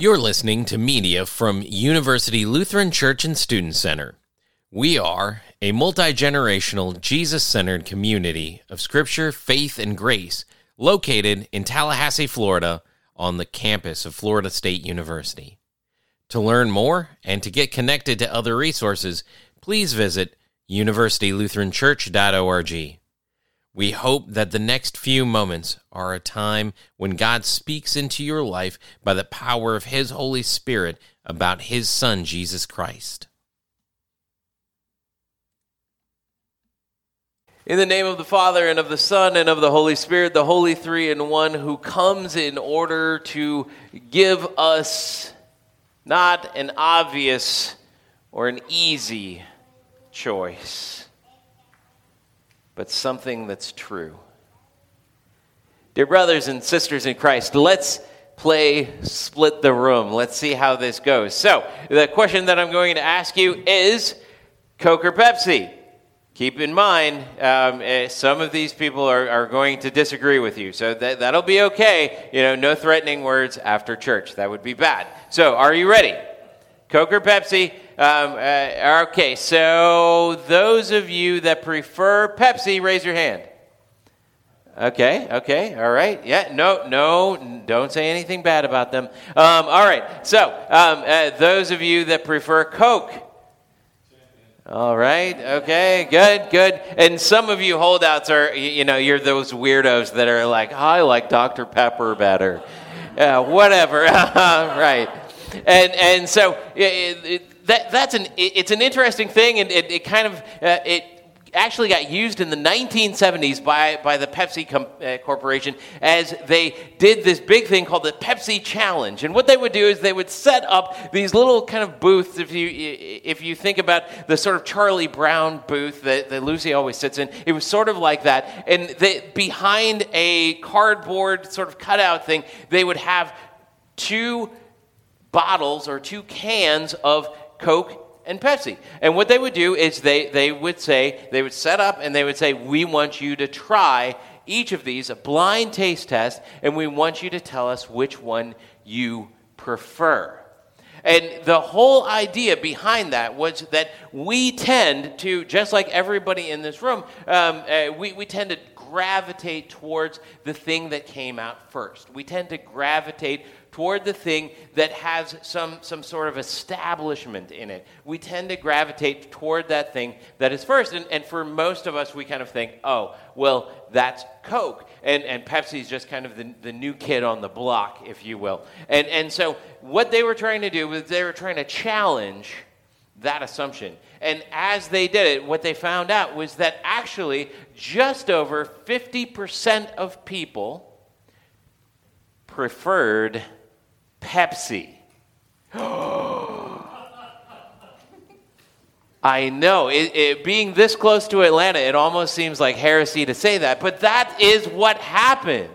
You're listening to media from University Lutheran Church and Student Center. We are a multi generational, Jesus centered community of scripture, faith, and grace located in Tallahassee, Florida, on the campus of Florida State University. To learn more and to get connected to other resources, please visit universitylutheranchurch.org. We hope that the next few moments are a time when God speaks into your life by the power of His Holy Spirit about His Son, Jesus Christ. In the name of the Father, and of the Son, and of the Holy Spirit, the Holy Three in One, who comes in order to give us not an obvious or an easy choice, but something that's true. Dear brothers and sisters in Christ, let's play split the room. Let's see how this goes. So, the question that I'm going to ask you is Coke or Pepsi? Keep in mind, um, eh, some of these people are, are going to disagree with you. So that, that'll be okay. You know, no threatening words after church. That would be bad. So, are you ready? Coke or Pepsi? Um, uh, okay, so those of you that prefer Pepsi, raise your hand. Okay, okay, all right. Yeah, no, no, don't say anything bad about them. Um, all right, so um, uh, those of you that prefer Coke, all right, okay, good, good. And some of you holdouts are, you know, you're those weirdos that are like, oh, I like Dr. Pepper better. Yeah, whatever, right. And, and so it, it, that, that's an, it's an interesting thing, and it, it kind of, uh, it actually got used in the 1970s by, by the Pepsi com- uh, Corporation as they did this big thing called the Pepsi Challenge. And what they would do is they would set up these little kind of booths. If you, if you think about the sort of Charlie Brown booth that, that Lucy always sits in, it was sort of like that. And they, behind a cardboard sort of cutout thing, they would have two bottles or two cans of Coke and Pepsi. And what they would do is they, they would say, they would set up and they would say, We want you to try each of these, a blind taste test, and we want you to tell us which one you prefer. And the whole idea behind that was that we tend to, just like everybody in this room, um, uh, we, we tend to gravitate towards the thing that came out first. We tend to gravitate toward the thing that has some, some sort of establishment in it. We tend to gravitate toward that thing that is first. And, and for most of us, we kind of think, oh, well, that's Coke. And, and Pepsi is just kind of the, the new kid on the block, if you will. And, and so what they were trying to do was they were trying to challenge that assumption. And as they did it, what they found out was that actually just over 50% of people preferred Pepsi. I know. It, it, being this close to Atlanta, it almost seems like heresy to say that, but that is what happened.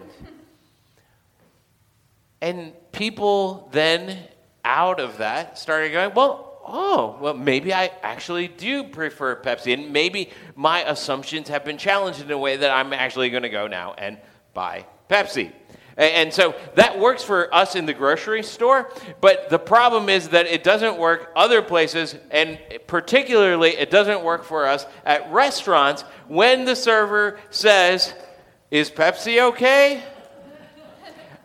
And people then, out of that, started going, well, oh, well, maybe I actually do prefer Pepsi. And maybe my assumptions have been challenged in a way that I'm actually going to go now and buy Pepsi. And so that works for us in the grocery store, but the problem is that it doesn't work other places, and particularly it doesn't work for us at restaurants when the server says, Is Pepsi okay?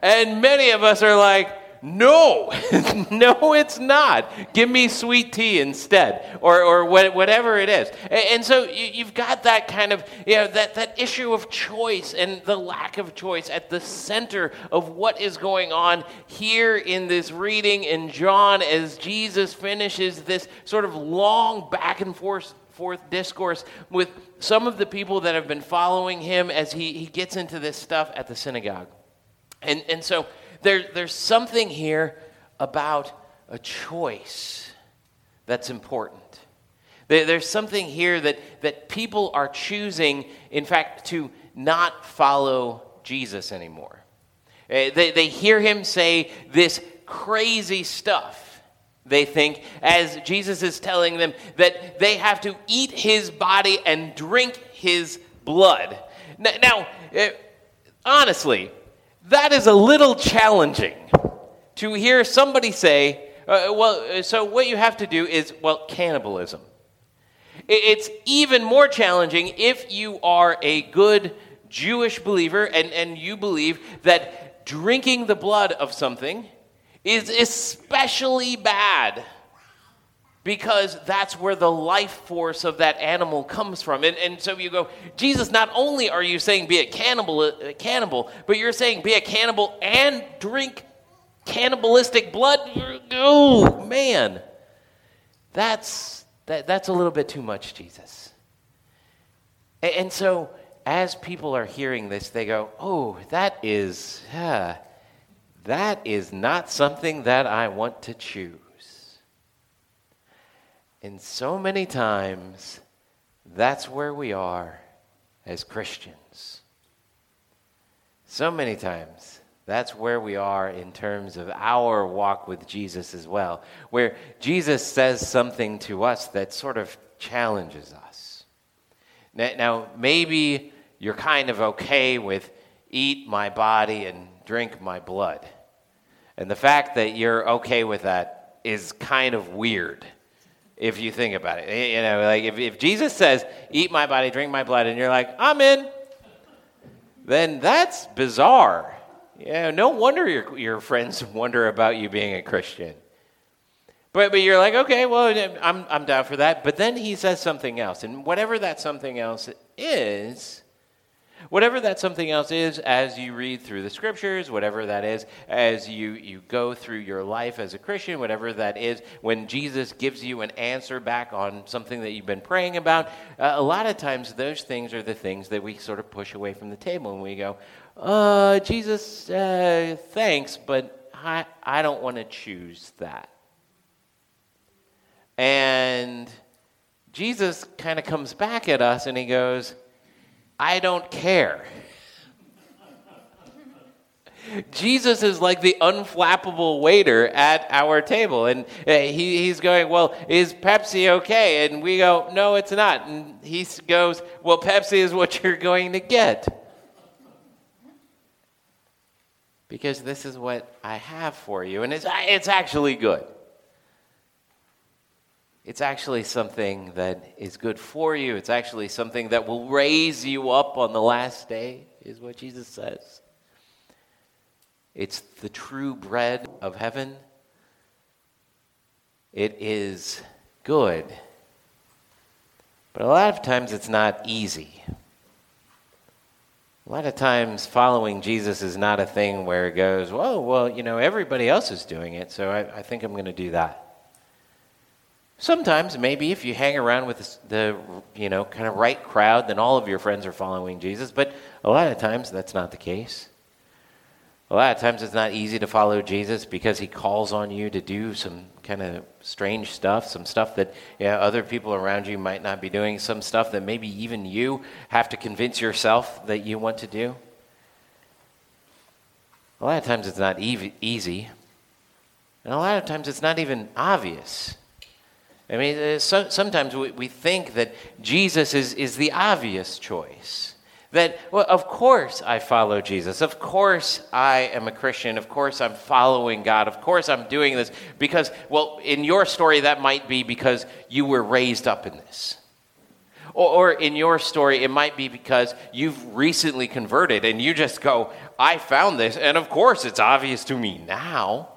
And many of us are like, no, no, it's not. Give me sweet tea instead, or, or whatever it is. And so you've got that kind of, you know, that, that issue of choice and the lack of choice at the center of what is going on here in this reading in John as Jesus finishes this sort of long back and forth forth discourse with some of the people that have been following him as he, he gets into this stuff at the synagogue. And, and so there, there's something here about a choice that's important. There, there's something here that, that people are choosing, in fact, to not follow Jesus anymore. Uh, they, they hear him say this crazy stuff they think, as Jesus is telling them that they have to eat his body and drink his blood. Now, now uh, honestly, that is a little challenging to hear somebody say, uh, well, so what you have to do is, well, cannibalism. It's even more challenging if you are a good Jewish believer and, and you believe that drinking the blood of something is especially bad because that's where the life force of that animal comes from. And, and so you go, Jesus, not only are you saying be a cannibal, a cannibal, but you're saying be a cannibal and drink cannibalistic blood. Oh, man. That's, that, that's a little bit too much, Jesus. And, and so as people are hearing this, they go, oh, that is, uh, that is not something that I want to choose. And so many times, that's where we are as Christians. So many times, that's where we are in terms of our walk with Jesus as well, where Jesus says something to us that sort of challenges us. Now, maybe you're kind of okay with eat my body and drink my blood. And the fact that you're okay with that is kind of weird if you think about it. You know, like if, if Jesus says, eat my body, drink my blood, and you're like, I'm in, then that's bizarre. Yeah, no wonder your, your friends wonder about you being a Christian. But, but you're like, okay, well, I'm, I'm down for that. But then he says something else. And whatever that something else is, Whatever that something else is as you read through the scriptures, whatever that is as you, you go through your life as a Christian, whatever that is when Jesus gives you an answer back on something that you've been praying about, uh, a lot of times those things are the things that we sort of push away from the table and we go, uh, Jesus, uh, thanks, but I, I don't want to choose that. And Jesus kind of comes back at us and he goes, I don't care. Jesus is like the unflappable waiter at our table. And uh, he, he's going, Well, is Pepsi okay? And we go, No, it's not. And he goes, Well, Pepsi is what you're going to get. Because this is what I have for you. And it's, it's actually good. It's actually something that is good for you. It's actually something that will raise you up on the last day, is what Jesus says. It's the true bread of heaven. It is good. But a lot of times it's not easy. A lot of times following Jesus is not a thing where it goes, whoa, well, you know, everybody else is doing it, so I, I think I'm going to do that. Sometimes, maybe if you hang around with the, you know, kind of right crowd, then all of your friends are following Jesus. But a lot of times, that's not the case. A lot of times, it's not easy to follow Jesus because he calls on you to do some kind of strange stuff, some stuff that yeah, other people around you might not be doing, some stuff that maybe even you have to convince yourself that you want to do. A lot of times, it's not easy. And a lot of times, it's not even obvious. I mean, uh, so, sometimes we, we think that Jesus is, is the obvious choice. That, well, of course I follow Jesus. Of course I am a Christian. Of course I'm following God. Of course I'm doing this because, well, in your story, that might be because you were raised up in this. Or, or in your story, it might be because you've recently converted and you just go, I found this, and of course it's obvious to me now.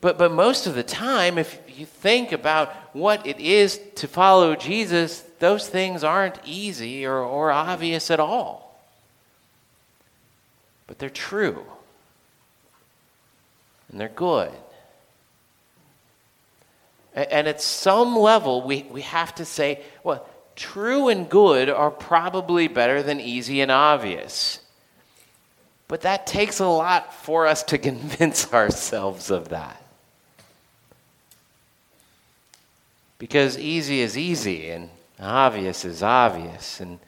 But, but most of the time, if you think about what it is to follow Jesus, those things aren't easy or, or obvious at all. But they're true. And they're good. And at some level, we, we have to say, well, true and good are probably better than easy and obvious. But that takes a lot for us to convince ourselves of that. Because easy is easy and obvious is obvious. And,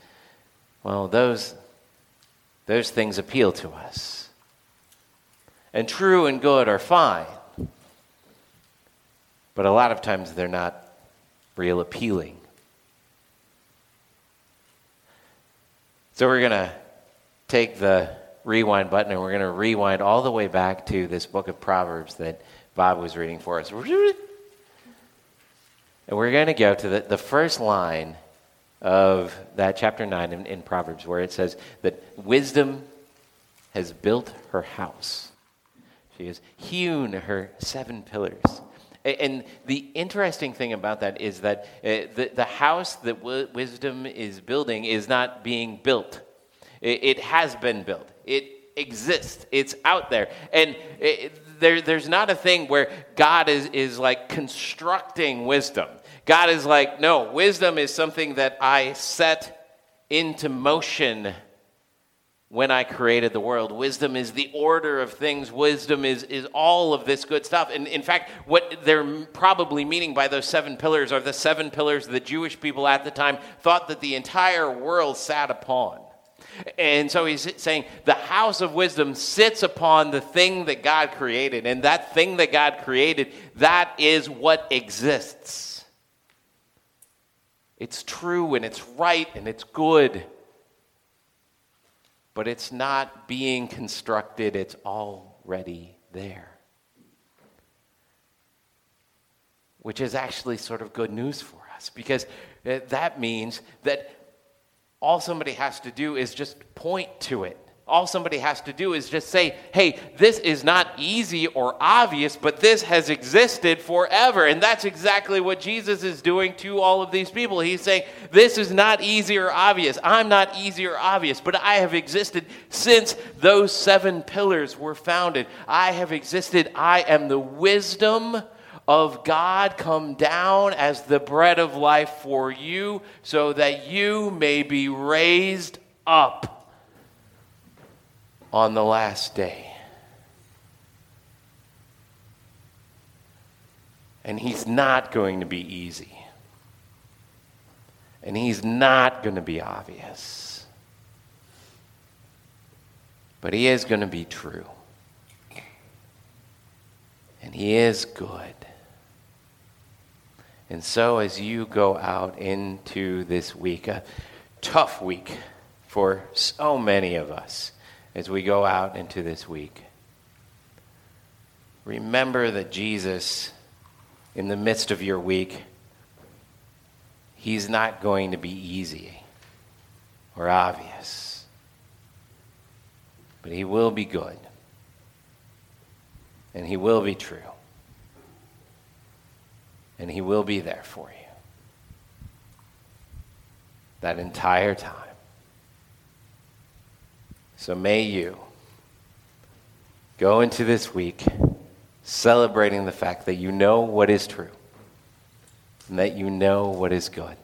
well, those, those things appeal to us. And true and good are fine. But a lot of times they're not real appealing. So we're going to take the rewind button and we're going to rewind all the way back to this book of Proverbs that Bob was reading for us. And we're going to go to the, the first line of that chapter 9 in, in Proverbs where it says that wisdom has built her house. She has hewn her seven pillars. And the interesting thing about that is that uh, the, the house that wisdom is building is not being built. It, has been built. It exists. It's out there. And it, there, there's not a thing where God is, is like constructing wisdom. God is like, no, wisdom is something that I set into motion when I created the world. Wisdom is the order of things. Wisdom is, is all of this good stuff. And in fact, what they're probably meaning by those seven pillars are the seven pillars the Jewish people at the time thought that the entire world sat upon. And so he's saying the house of wisdom sits upon the thing that God created. And that thing that God created, that is what exists. It's true and it's right and it's good but it's not being constructed, it's already there. Which is actually sort of good news for us because uh, that means that all somebody has to do is just point to it all somebody has to do is just say, hey, this is not easy or obvious, but this has existed forever. And that's exactly what Jesus is doing to all of these people. He's saying, this is not easy or obvious. I'm not easy or obvious, but I have existed since those seven pillars were founded. I have existed. I am the wisdom of God come down as the bread of life for you so that you may be raised up on the last day. And he's not going to be easy. And he's not going to be obvious. But he is going to be true. And he is good. And so, as you go out into this week, a tough week for so many of us, as we go out into this week. Remember that Jesus, in the midst of your week, He's not going to be easy or obvious, but He will be good and He will be true and He will be there for you that entire time. So may you go into this week celebrating the fact that you know what is true and that you know what is good.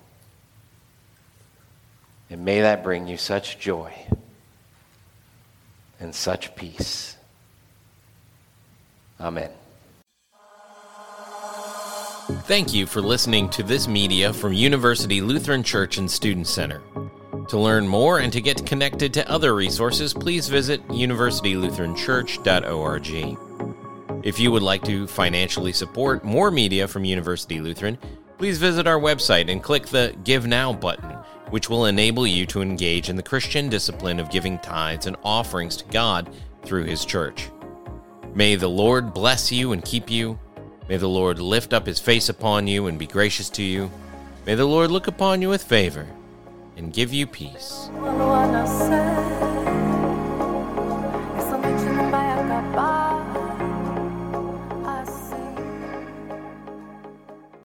And may that bring you such joy and such peace. Amen. Thank you for listening to this media from University Lutheran Church and Student Center. To learn more and to get connected to other resources, please visit universitylutheranchurch.org. If you would like to financially support more media from University Lutheran, please visit our website and click the Give Now button, which will enable you to engage in the Christian discipline of giving tithes and offerings to God through His church. May the Lord bless you and keep you. May the Lord lift up His face upon you and be gracious to you. May the Lord look upon you with favor and give you peace.